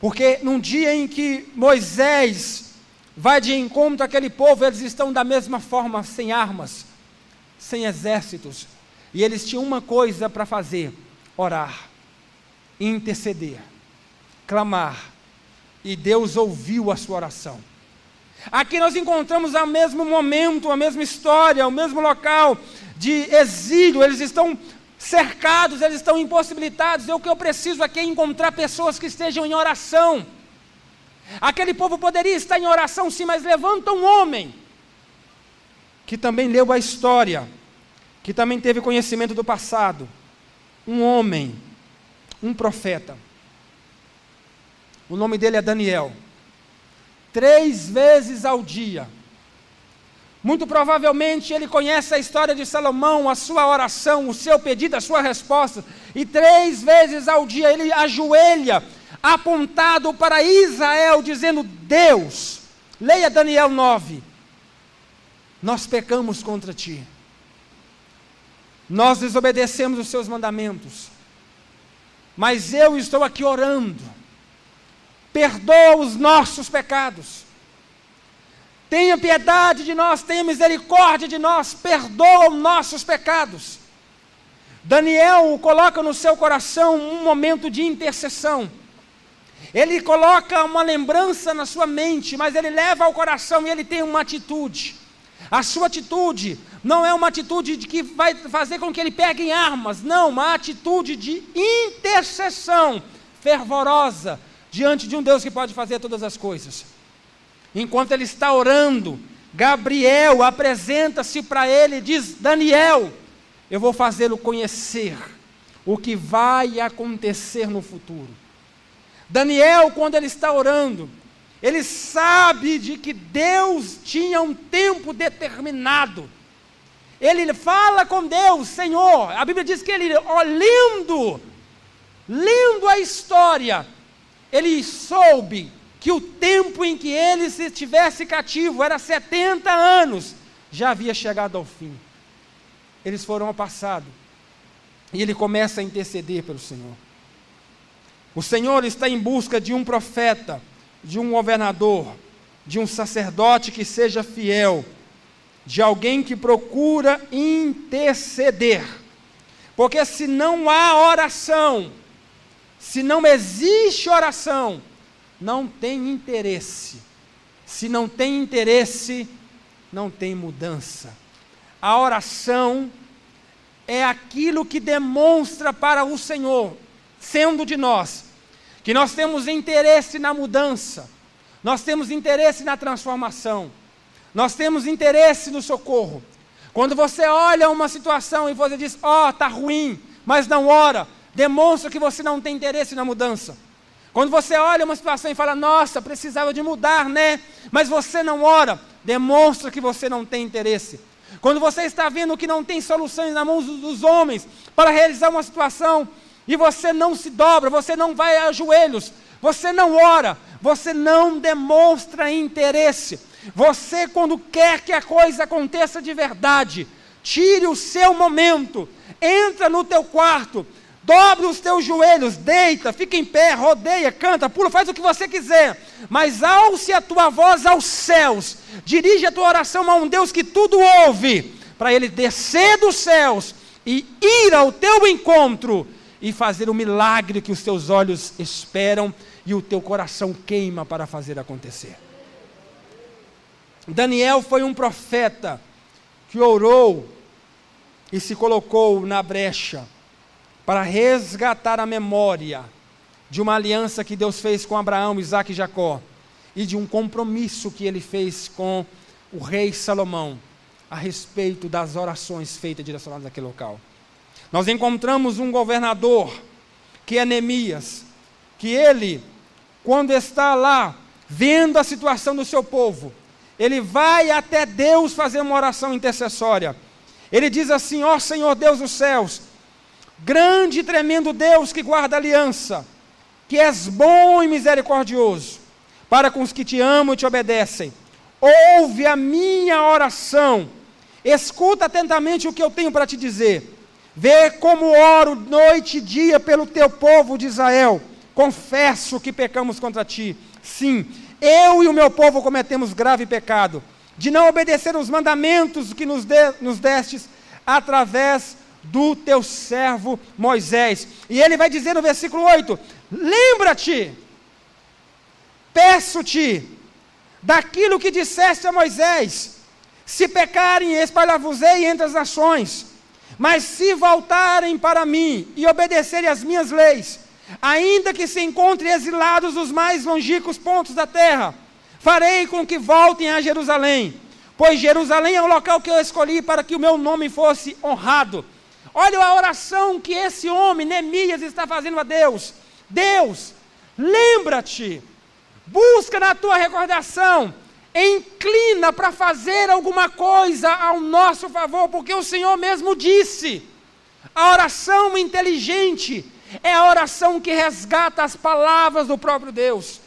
Porque num dia em que Moisés vai de encontro àquele povo, eles estão da mesma forma, sem armas, sem exércitos, e eles tinham uma coisa para fazer: orar, interceder, clamar, e Deus ouviu a sua oração. Aqui nós encontramos o mesmo momento, a mesma história, o mesmo local de exílio, eles estão cercados, eles estão impossibilitados. E o que eu preciso aqui é encontrar pessoas que estejam em oração Aquele povo poderia estar em oração, sim, mas levanta um homem que também leu a história, que também teve conhecimento do passado. Um homem, um profeta. O nome dele é Daniel. Três vezes ao dia. Muito provavelmente ele conhece a história de Salomão, a sua oração, o seu pedido, a sua resposta. E três vezes ao dia ele ajoelha apontado para Israel, dizendo: Deus, leia Daniel 9, nós pecamos contra ti, nós desobedecemos os seus mandamentos, mas eu estou aqui orando, perdoa os nossos pecados, tenha piedade de nós, tenha misericórdia de nós, perdoa os nossos pecados. Daniel coloca no seu coração um momento de intercessão ele coloca uma lembrança na sua mente, mas ele leva ao coração e ele tem uma atitude. A sua atitude não é uma atitude de que vai fazer com que ele pegue em armas, não, uma atitude de intercessão fervorosa diante de um Deus que pode fazer todas as coisas. Enquanto ele está orando, Gabriel apresenta-se para ele e diz: Daniel, eu vou fazê-lo conhecer o que vai acontecer no futuro. Daniel, quando ele está orando, ele sabe de que Deus tinha um tempo determinado. Ele fala com Deus, Senhor. A Bíblia diz que ele, ó, lendo, a história, ele soube que o tempo em que ele estivesse cativo era 70 anos, já havia chegado ao fim. Eles foram ao passado. E ele começa a interceder pelo Senhor. O Senhor está em busca de um profeta, de um governador, de um sacerdote que seja fiel, de alguém que procura interceder. Porque se não há oração, se não existe oração, não tem interesse. Se não tem interesse, não tem mudança. A oração é aquilo que demonstra para o Senhor, sendo de nós, que nós temos interesse na mudança, nós temos interesse na transformação, nós temos interesse no socorro. Quando você olha uma situação e você diz, ó, oh, está ruim, mas não ora, demonstra que você não tem interesse na mudança. Quando você olha uma situação e fala, nossa, precisava de mudar, né? Mas você não ora, demonstra que você não tem interesse. Quando você está vendo que não tem soluções na mão dos homens para realizar uma situação, e você não se dobra, você não vai a joelhos, você não ora, você não demonstra interesse. Você, quando quer que a coisa aconteça de verdade, tire o seu momento, entra no teu quarto, Dobre os teus joelhos, deita, fica em pé, rodeia, canta, pula, faz o que você quiser. Mas alce a tua voz aos céus. Dirige a tua oração a um Deus que tudo ouve, para ele descer dos céus e ir ao teu encontro e fazer o milagre que os teus olhos esperam e o teu coração queima para fazer acontecer. Daniel foi um profeta que orou e se colocou na brecha para resgatar a memória de uma aliança que Deus fez com Abraão, Isaac e Jacó, e de um compromisso que ele fez com o rei Salomão a respeito das orações feitas direcionadas naquele local. Nós encontramos um governador, que é Neemias, que ele, quando está lá, vendo a situação do seu povo, ele vai até Deus fazer uma oração intercessória. Ele diz assim: Ó oh, Senhor Deus dos céus, grande e tremendo Deus que guarda aliança, que és bom e misericordioso, para com os que te amam e te obedecem. Ouve a minha oração, escuta atentamente o que eu tenho para te dizer. Vê como oro noite e dia pelo teu povo de Israel. Confesso que pecamos contra ti. Sim, eu e o meu povo cometemos grave pecado, de não obedecer os mandamentos que nos, de, nos destes através do teu servo Moisés. E ele vai dizer no versículo 8: Lembra-te, peço-te, daquilo que disseste a Moisés: se pecarem, espalhar-vos-ei entre as nações, mas se voltarem para mim e obedecerem às minhas leis, ainda que se encontrem exilados nos mais longínquos pontos da terra, farei com que voltem a Jerusalém, pois Jerusalém é o local que eu escolhi para que o meu nome fosse honrado. Olha a oração que esse homem, Neemias, está fazendo a Deus. Deus, lembra-te, busca na tua recordação, inclina para fazer alguma coisa ao nosso favor, porque o Senhor mesmo disse: a oração inteligente é a oração que resgata as palavras do próprio Deus.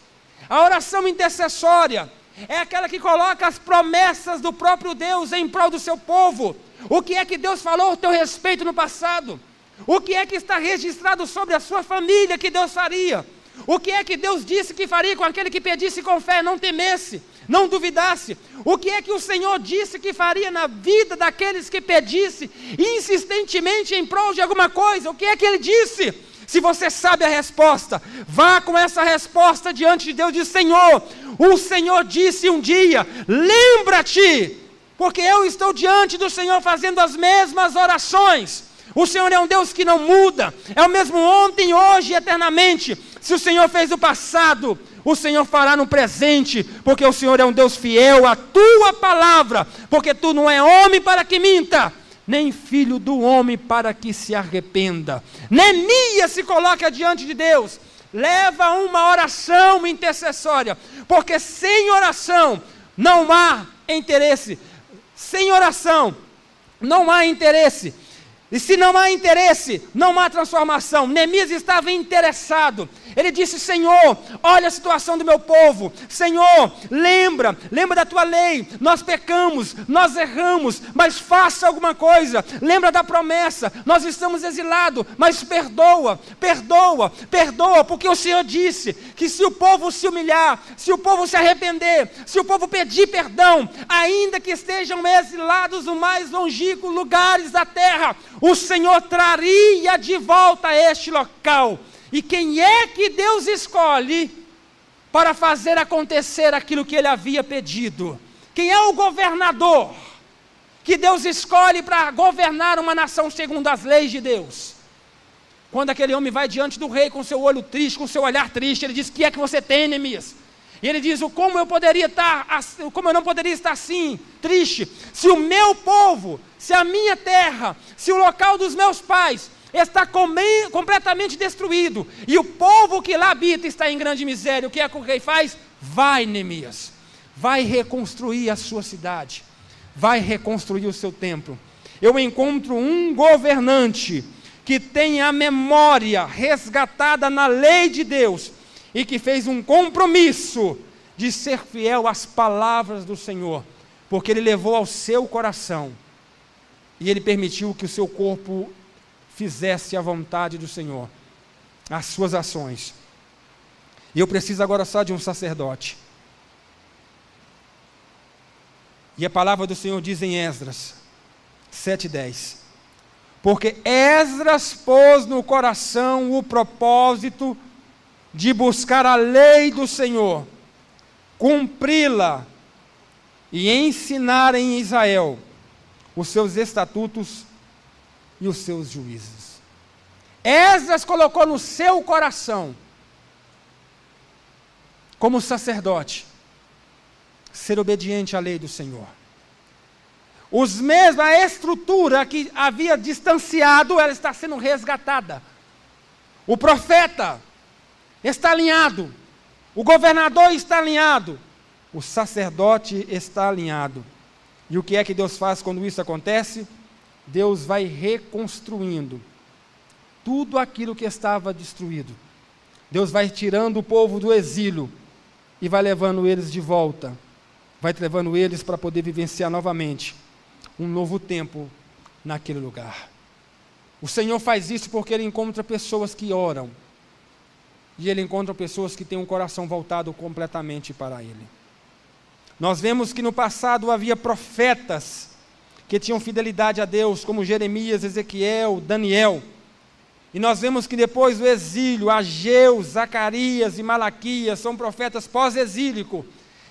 A oração intercessória é aquela que coloca as promessas do próprio Deus em prol do seu povo. O que é que Deus falou a teu respeito no passado? O que é que está registrado sobre a sua família que Deus faria? O que é que Deus disse que faria com aquele que pedisse com fé, não temesse, não duvidasse? O que é que o Senhor disse que faria na vida daqueles que pedisse insistentemente em prol de alguma coisa? O que é que ele disse? Se você sabe a resposta, vá com essa resposta diante de Deus e diz: Senhor, o Senhor disse um dia: lembra-te porque eu estou diante do Senhor fazendo as mesmas orações. O Senhor é um Deus que não muda, é o mesmo ontem, hoje e eternamente. Se o Senhor fez o passado, o Senhor fará no presente, porque o Senhor é um Deus fiel à tua palavra, porque tu não é homem para que minta, nem filho do homem para que se arrependa. Neemias se coloca diante de Deus, leva uma oração intercessória, porque sem oração não há interesse, sem oração, não há interesse. E se não há interesse, não há transformação. Neemias estava interessado, Ele disse: Senhor, olha a situação do meu povo. Senhor, lembra, lembra da tua lei. Nós pecamos, nós erramos, mas faça alguma coisa. Lembra da promessa. Nós estamos exilados, mas perdoa, perdoa, perdoa, porque o Senhor disse que se o povo se humilhar, se o povo se arrepender, se o povo pedir perdão, ainda que estejam exilados no mais longínquo lugares da terra, o Senhor traria de volta a este local. E quem é que Deus escolhe para fazer acontecer aquilo que ele havia pedido? Quem é o governador que Deus escolhe para governar uma nação segundo as leis de Deus? Quando aquele homem vai diante do rei com seu olho triste, com seu olhar triste, ele diz: "Que é que você tem, Neemias?" E ele diz: "Como eu poderia estar, como eu não poderia estar assim, triste, se o meu povo, se a minha terra, se o local dos meus pais está completamente destruído, e o povo que lá habita está em grande miséria. O que é que o rei faz? Vai, Neemias, vai reconstruir a sua cidade, vai reconstruir o seu templo. Eu encontro um governante que tem a memória resgatada na lei de Deus e que fez um compromisso de ser fiel às palavras do Senhor, porque ele levou ao seu coração e ele permitiu que o seu corpo fizesse a vontade do Senhor, as suas ações. E eu preciso agora só de um sacerdote. E a palavra do Senhor diz em Esdras 7,10: Porque Esdras pôs no coração o propósito de buscar a lei do Senhor, cumpri-la e ensinar em Israel os seus estatutos e os seus juízes. Esdras colocou no seu coração, como sacerdote, ser obediente à lei do Senhor. Os mesmos, a estrutura que havia distanciado, ela está sendo resgatada. O profeta está alinhado, o governador está alinhado, o sacerdote está alinhado. E o que é que Deus faz quando isso acontece? Deus vai reconstruindo tudo aquilo que estava destruído. Deus vai tirando o povo do exílio e vai levando eles de volta. Vai levando eles para poder vivenciar novamente um novo tempo naquele lugar. O Senhor faz isso porque Ele encontra pessoas que oram. E Ele encontra pessoas que têm um coração voltado completamente para Ele. Nós vemos que no passado havia profetas que tinham fidelidade a Deus, como Jeremias, Ezequiel, Daniel. E nós vemos que depois do exílio, Ageu, Zacarias e Malaquias são profetas pós-exílico,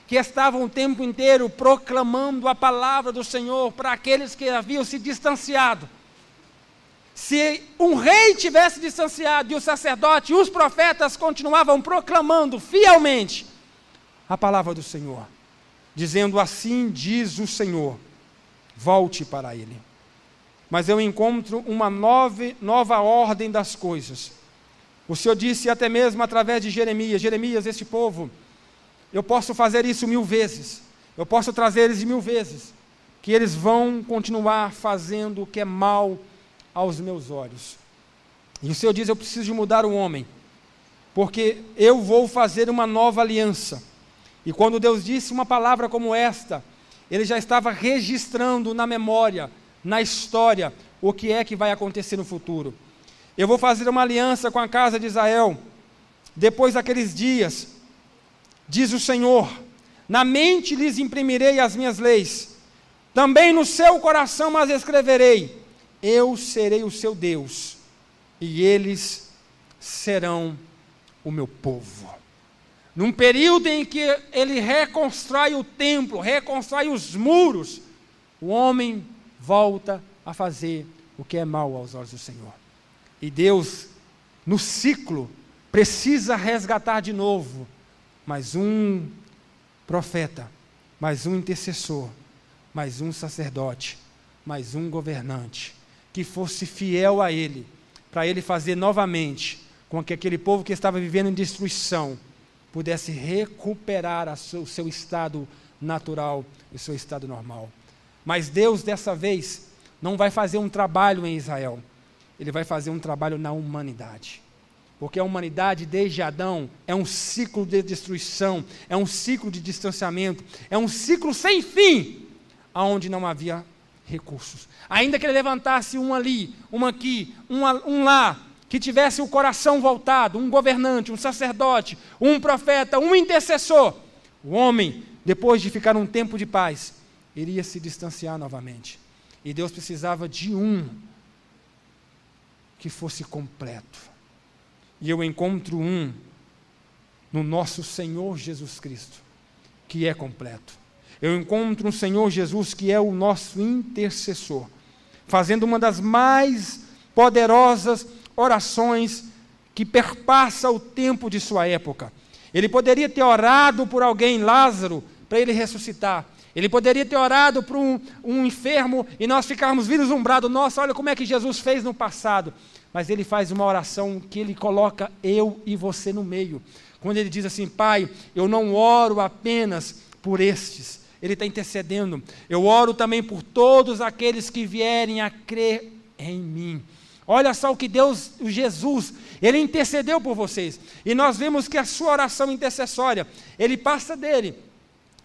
que estavam o tempo inteiro proclamando a palavra do Senhor para aqueles que haviam se distanciado. Se um rei tivesse distanciado e o sacerdote e os profetas continuavam proclamando fielmente a palavra do Senhor, dizendo assim diz o Senhor volte para Ele. Mas eu encontro uma nova, nova ordem das coisas. O Senhor disse até mesmo através de Jeremias: Jeremias, este povo, eu posso fazer isso mil vezes, eu posso trazer eles mil vezes, que eles vão continuar fazendo o que é mal aos meus olhos. E o Senhor diz: Eu preciso mudar o homem, porque eu vou fazer uma nova aliança. E quando Deus disse uma palavra como esta, ele já estava registrando na memória, na história, o que é que vai acontecer no futuro. Eu vou fazer uma aliança com a casa de Israel. Depois daqueles dias, diz o Senhor: na mente lhes imprimirei as minhas leis, também no seu coração as escreverei. Eu serei o seu Deus, e eles serão o meu povo. Num período em que ele reconstrói o templo, reconstrói os muros, o homem volta a fazer o que é mal aos olhos do Senhor. E Deus, no ciclo, precisa resgatar de novo mais um profeta, mais um intercessor, mais um sacerdote, mais um governante, que fosse fiel a Ele, para Ele fazer novamente com que aquele povo que estava vivendo em destruição pudesse recuperar o seu estado natural, o seu estado normal. Mas Deus, dessa vez, não vai fazer um trabalho em Israel, ele vai fazer um trabalho na humanidade. Porque a humanidade, desde Adão, é um ciclo de destruição, é um ciclo de distanciamento, é um ciclo sem fim, aonde não havia recursos. Ainda que ele levantasse um ali, um aqui, um, um lá, que tivesse o coração voltado, um governante, um sacerdote, um profeta, um intercessor, o homem, depois de ficar um tempo de paz, iria se distanciar novamente. E Deus precisava de um que fosse completo. E eu encontro um no nosso Senhor Jesus Cristo, que é completo. Eu encontro um Senhor Jesus que é o nosso intercessor, fazendo uma das mais poderosas orações que perpassa o tempo de sua época. Ele poderia ter orado por alguém, Lázaro, para ele ressuscitar. Ele poderia ter orado por um, um enfermo e nós ficarmos vislumbrados. Nossa, olha como é que Jesus fez no passado. Mas ele faz uma oração que ele coloca eu e você no meio. Quando ele diz assim: Pai, eu não oro apenas por estes. Ele está intercedendo. Eu oro também por todos aqueles que vierem a crer em mim. Olha só o que Deus, o Jesus, ele intercedeu por vocês. E nós vemos que a sua oração intercessória, ele passa dele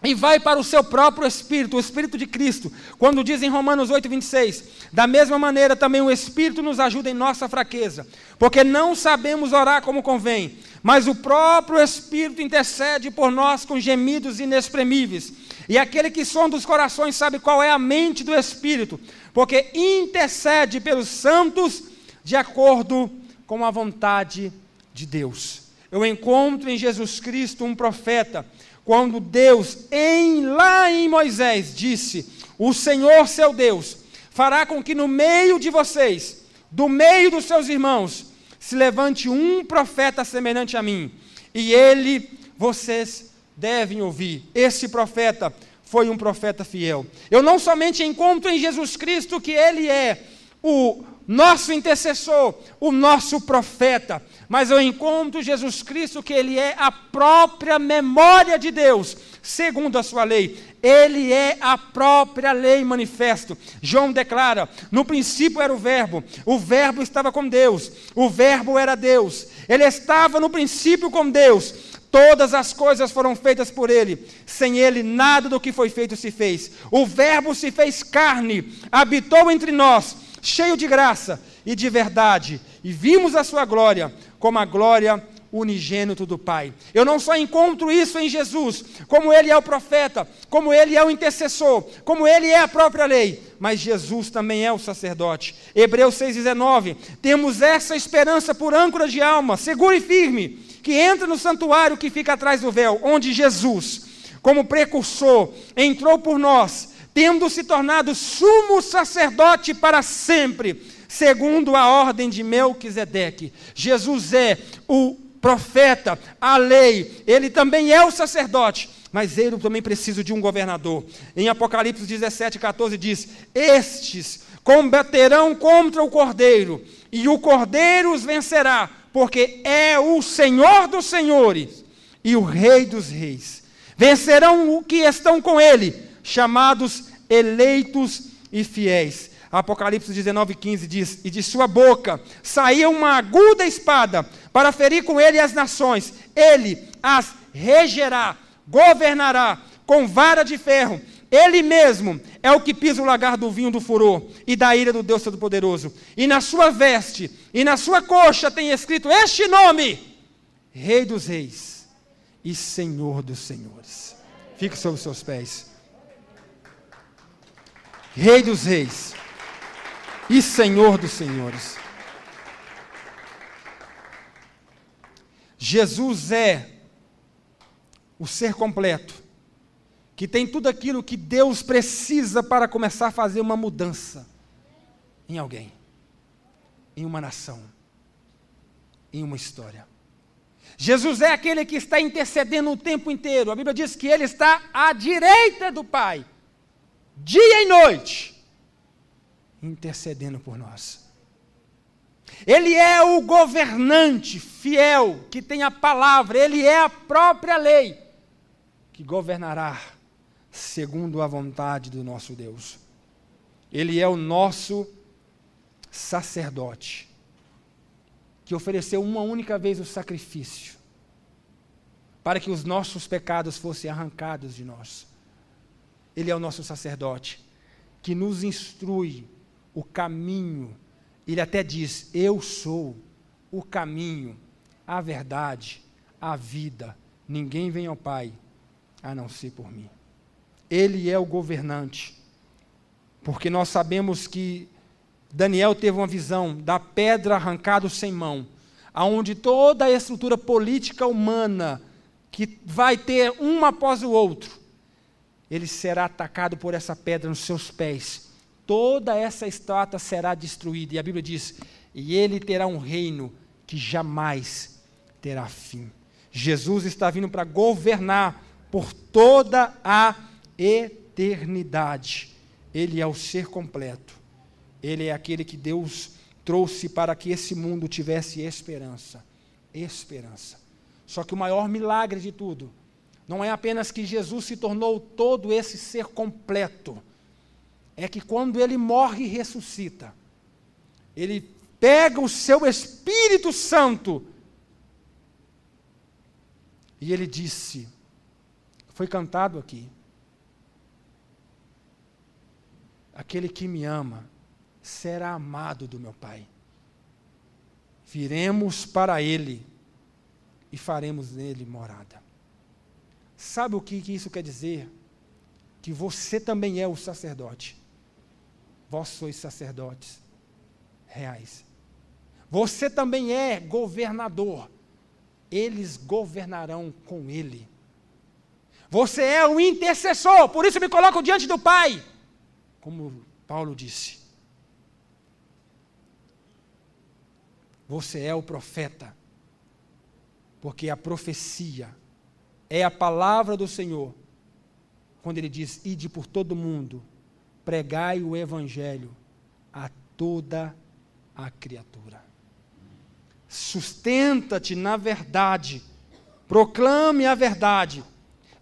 e vai para o seu próprio Espírito, o Espírito de Cristo. Quando diz em Romanos 8, 26, da mesma maneira também o Espírito nos ajuda em nossa fraqueza, porque não sabemos orar como convém, mas o próprio Espírito intercede por nós com gemidos inexprimíveis. E aquele que sonda os corações sabe qual é a mente do Espírito, porque intercede pelos santos de acordo com a vontade de Deus. Eu encontro em Jesus Cristo um profeta, quando Deus, em, lá em Moisés, disse: O Senhor seu Deus fará com que no meio de vocês, do meio dos seus irmãos, se levante um profeta semelhante a mim, e ele vocês devem ouvir. Esse profeta foi um profeta fiel. Eu não somente encontro em Jesus Cristo que ele é o nosso intercessor, o nosso profeta, mas eu encontro Jesus Cristo que ele é a própria memória de Deus, segundo a sua lei. Ele é a própria lei manifesto. João declara: no princípio era o Verbo, o Verbo estava com Deus, o Verbo era Deus, ele estava no princípio com Deus. Todas as coisas foram feitas por Ele, sem Ele nada do que foi feito se fez. O Verbo se fez carne, habitou entre nós, cheio de graça e de verdade, e vimos a sua glória como a glória unigênito do Pai. Eu não só encontro isso em Jesus, como ele é o profeta, como ele é o intercessor, como ele é a própria lei, mas Jesus também é o sacerdote. Hebreus 6:19. Temos essa esperança por âncora de alma, segura e firme, que entra no santuário que fica atrás do véu, onde Jesus, como precursor, entrou por nós tendo se tornado sumo sacerdote para sempre, segundo a ordem de Melquisedeque. Jesus é o profeta, a lei, ele também é o sacerdote, mas ele também precisa de um governador. Em Apocalipse 17, 14 diz: Estes combaterão contra o cordeiro, e o cordeiro os vencerá, porque é o Senhor dos senhores e o Rei dos reis. Vencerão o que estão com ele chamados eleitos e fiéis. Apocalipse 19, 15 diz: E de sua boca saía uma aguda espada para ferir com ele as nações. Ele as regerá, governará com vara de ferro. Ele mesmo é o que pisa o lagar do vinho do furor e da ira do Deus Todo-Poderoso. E na sua veste e na sua coxa tem escrito este nome: Rei dos Reis e Senhor dos Senhores. Fique sobre os seus pés. Rei dos Reis e Senhor dos Senhores. Jesus é o ser completo, que tem tudo aquilo que Deus precisa para começar a fazer uma mudança em alguém, em uma nação, em uma história. Jesus é aquele que está intercedendo o tempo inteiro. A Bíblia diz que ele está à direita do Pai dia e noite, intercedendo por nós. Ele é o governante fiel que tem a palavra, ele é a própria lei que governará segundo a vontade do nosso Deus. Ele é o nosso sacerdote. que ofereceu uma única vez o sacrifício, para que os nossos pecados fossem arrancados de nós. Ele é o nosso sacerdote, que nos instrui o caminho. Ele até diz: Eu sou o caminho, a verdade, a vida. Ninguém vem ao Pai a não ser por mim. Ele é o governante. Porque nós sabemos que Daniel teve uma visão da pedra arrancada sem mão, aonde toda a estrutura política humana que vai ter um após o outro, ele será atacado por essa pedra nos seus pés. Toda essa estátua será destruída. E a Bíblia diz: "E ele terá um reino que jamais terá fim". Jesus está vindo para governar por toda a eternidade. Ele é o ser completo. Ele é aquele que Deus trouxe para que esse mundo tivesse esperança. Esperança. Só que o maior milagre de tudo não é apenas que Jesus se tornou todo esse ser completo, é que quando ele morre e ressuscita, ele pega o seu Espírito Santo e ele disse: foi cantado aqui. Aquele que me ama será amado do meu Pai. Viremos para Ele e faremos nele morada. Sabe o que, que isso quer dizer? Que você também é o sacerdote. Vós sois sacerdotes reais. Você também é governador. Eles governarão com Ele. Você é o intercessor, por isso me coloco diante do Pai. Como Paulo disse. Você é o profeta. Porque a profecia é a palavra do Senhor. Quando ele diz: Ide por todo mundo, pregai o evangelho a toda a criatura. Sustenta-te na verdade, proclame a verdade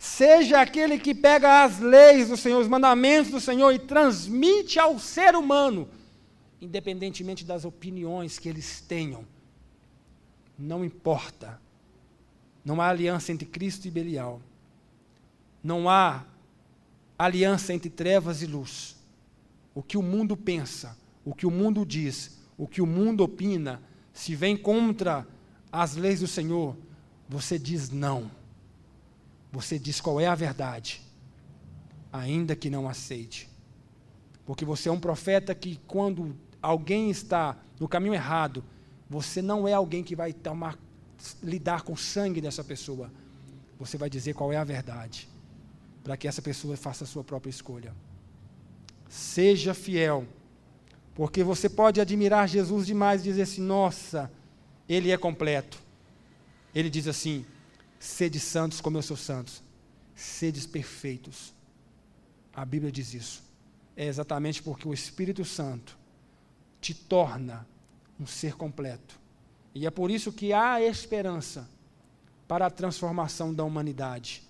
Seja aquele que pega as leis do Senhor, os mandamentos do Senhor e transmite ao ser humano, independentemente das opiniões que eles tenham. Não importa. Não há aliança entre Cristo e Belial. Não há aliança entre trevas e luz. O que o mundo pensa, o que o mundo diz, o que o mundo opina, se vem contra as leis do Senhor, você diz não você diz qual é a verdade, ainda que não aceite. Porque você é um profeta que, quando alguém está no caminho errado, você não é alguém que vai tomar, lidar com o sangue dessa pessoa. Você vai dizer qual é a verdade, para que essa pessoa faça a sua própria escolha. Seja fiel, porque você pode admirar Jesus demais e dizer assim: nossa, ele é completo. Ele diz assim: Sede santos como eu sou santos. Sedes perfeitos. A Bíblia diz isso. É exatamente porque o Espírito Santo te torna um ser completo. E é por isso que há esperança para a transformação da humanidade.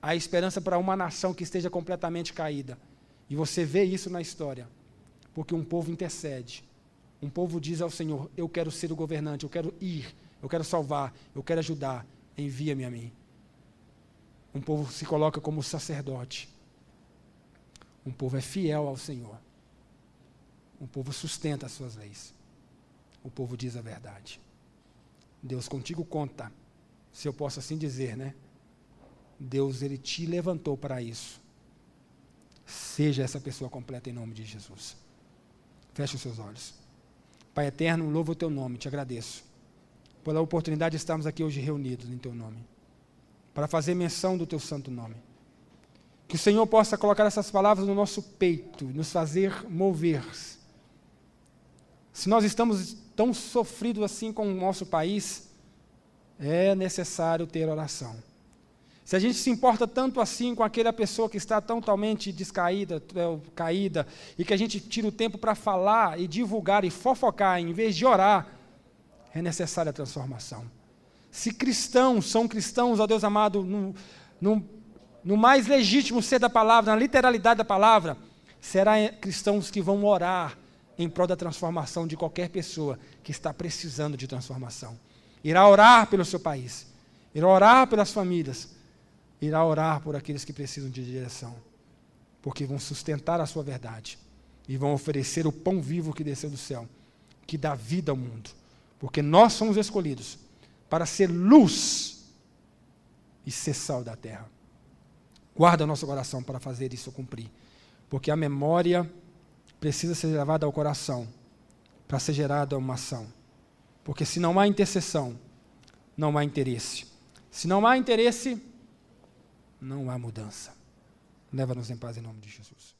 Há esperança para uma nação que esteja completamente caída. E você vê isso na história. Porque um povo intercede. Um povo diz ao Senhor: Eu quero ser o governante, eu quero ir, eu quero salvar, eu quero ajudar, envia-me a mim. Um povo se coloca como sacerdote. Um povo é fiel ao Senhor. Um povo sustenta as suas leis. O povo diz a verdade. Deus contigo conta, se eu posso assim dizer, né? Deus ele te levantou para isso. Seja essa pessoa completa em nome de Jesus. Feche os seus olhos. Pai eterno, louvo o teu nome, te agradeço pela oportunidade de estarmos aqui hoje reunidos em Teu nome, para fazer menção do Teu santo nome. Que o Senhor possa colocar essas palavras no nosso peito, nos fazer mover. Se nós estamos tão sofridos assim com o nosso país, é necessário ter oração. Se a gente se importa tanto assim com aquela pessoa que está totalmente descaída, é, caída, e que a gente tira o tempo para falar e divulgar e fofocar, em vez de orar, é necessária a transformação. Se cristãos são cristãos, ó Deus amado, no, no, no mais legítimo ser da palavra, na literalidade da palavra, será cristãos que vão orar em prol da transformação de qualquer pessoa que está precisando de transformação. Irá orar pelo seu país, irá orar pelas famílias, irá orar por aqueles que precisam de direção, porque vão sustentar a sua verdade e vão oferecer o pão vivo que desceu do céu, que dá vida ao mundo, porque nós somos escolhidos para ser luz e ser sal da terra. Guarda nosso coração para fazer isso cumprir, porque a memória precisa ser levada ao coração para ser gerada uma ação. Porque se não há intercessão, não há interesse. Se não há interesse, não há mudança. Leva-nos em paz em nome de Jesus.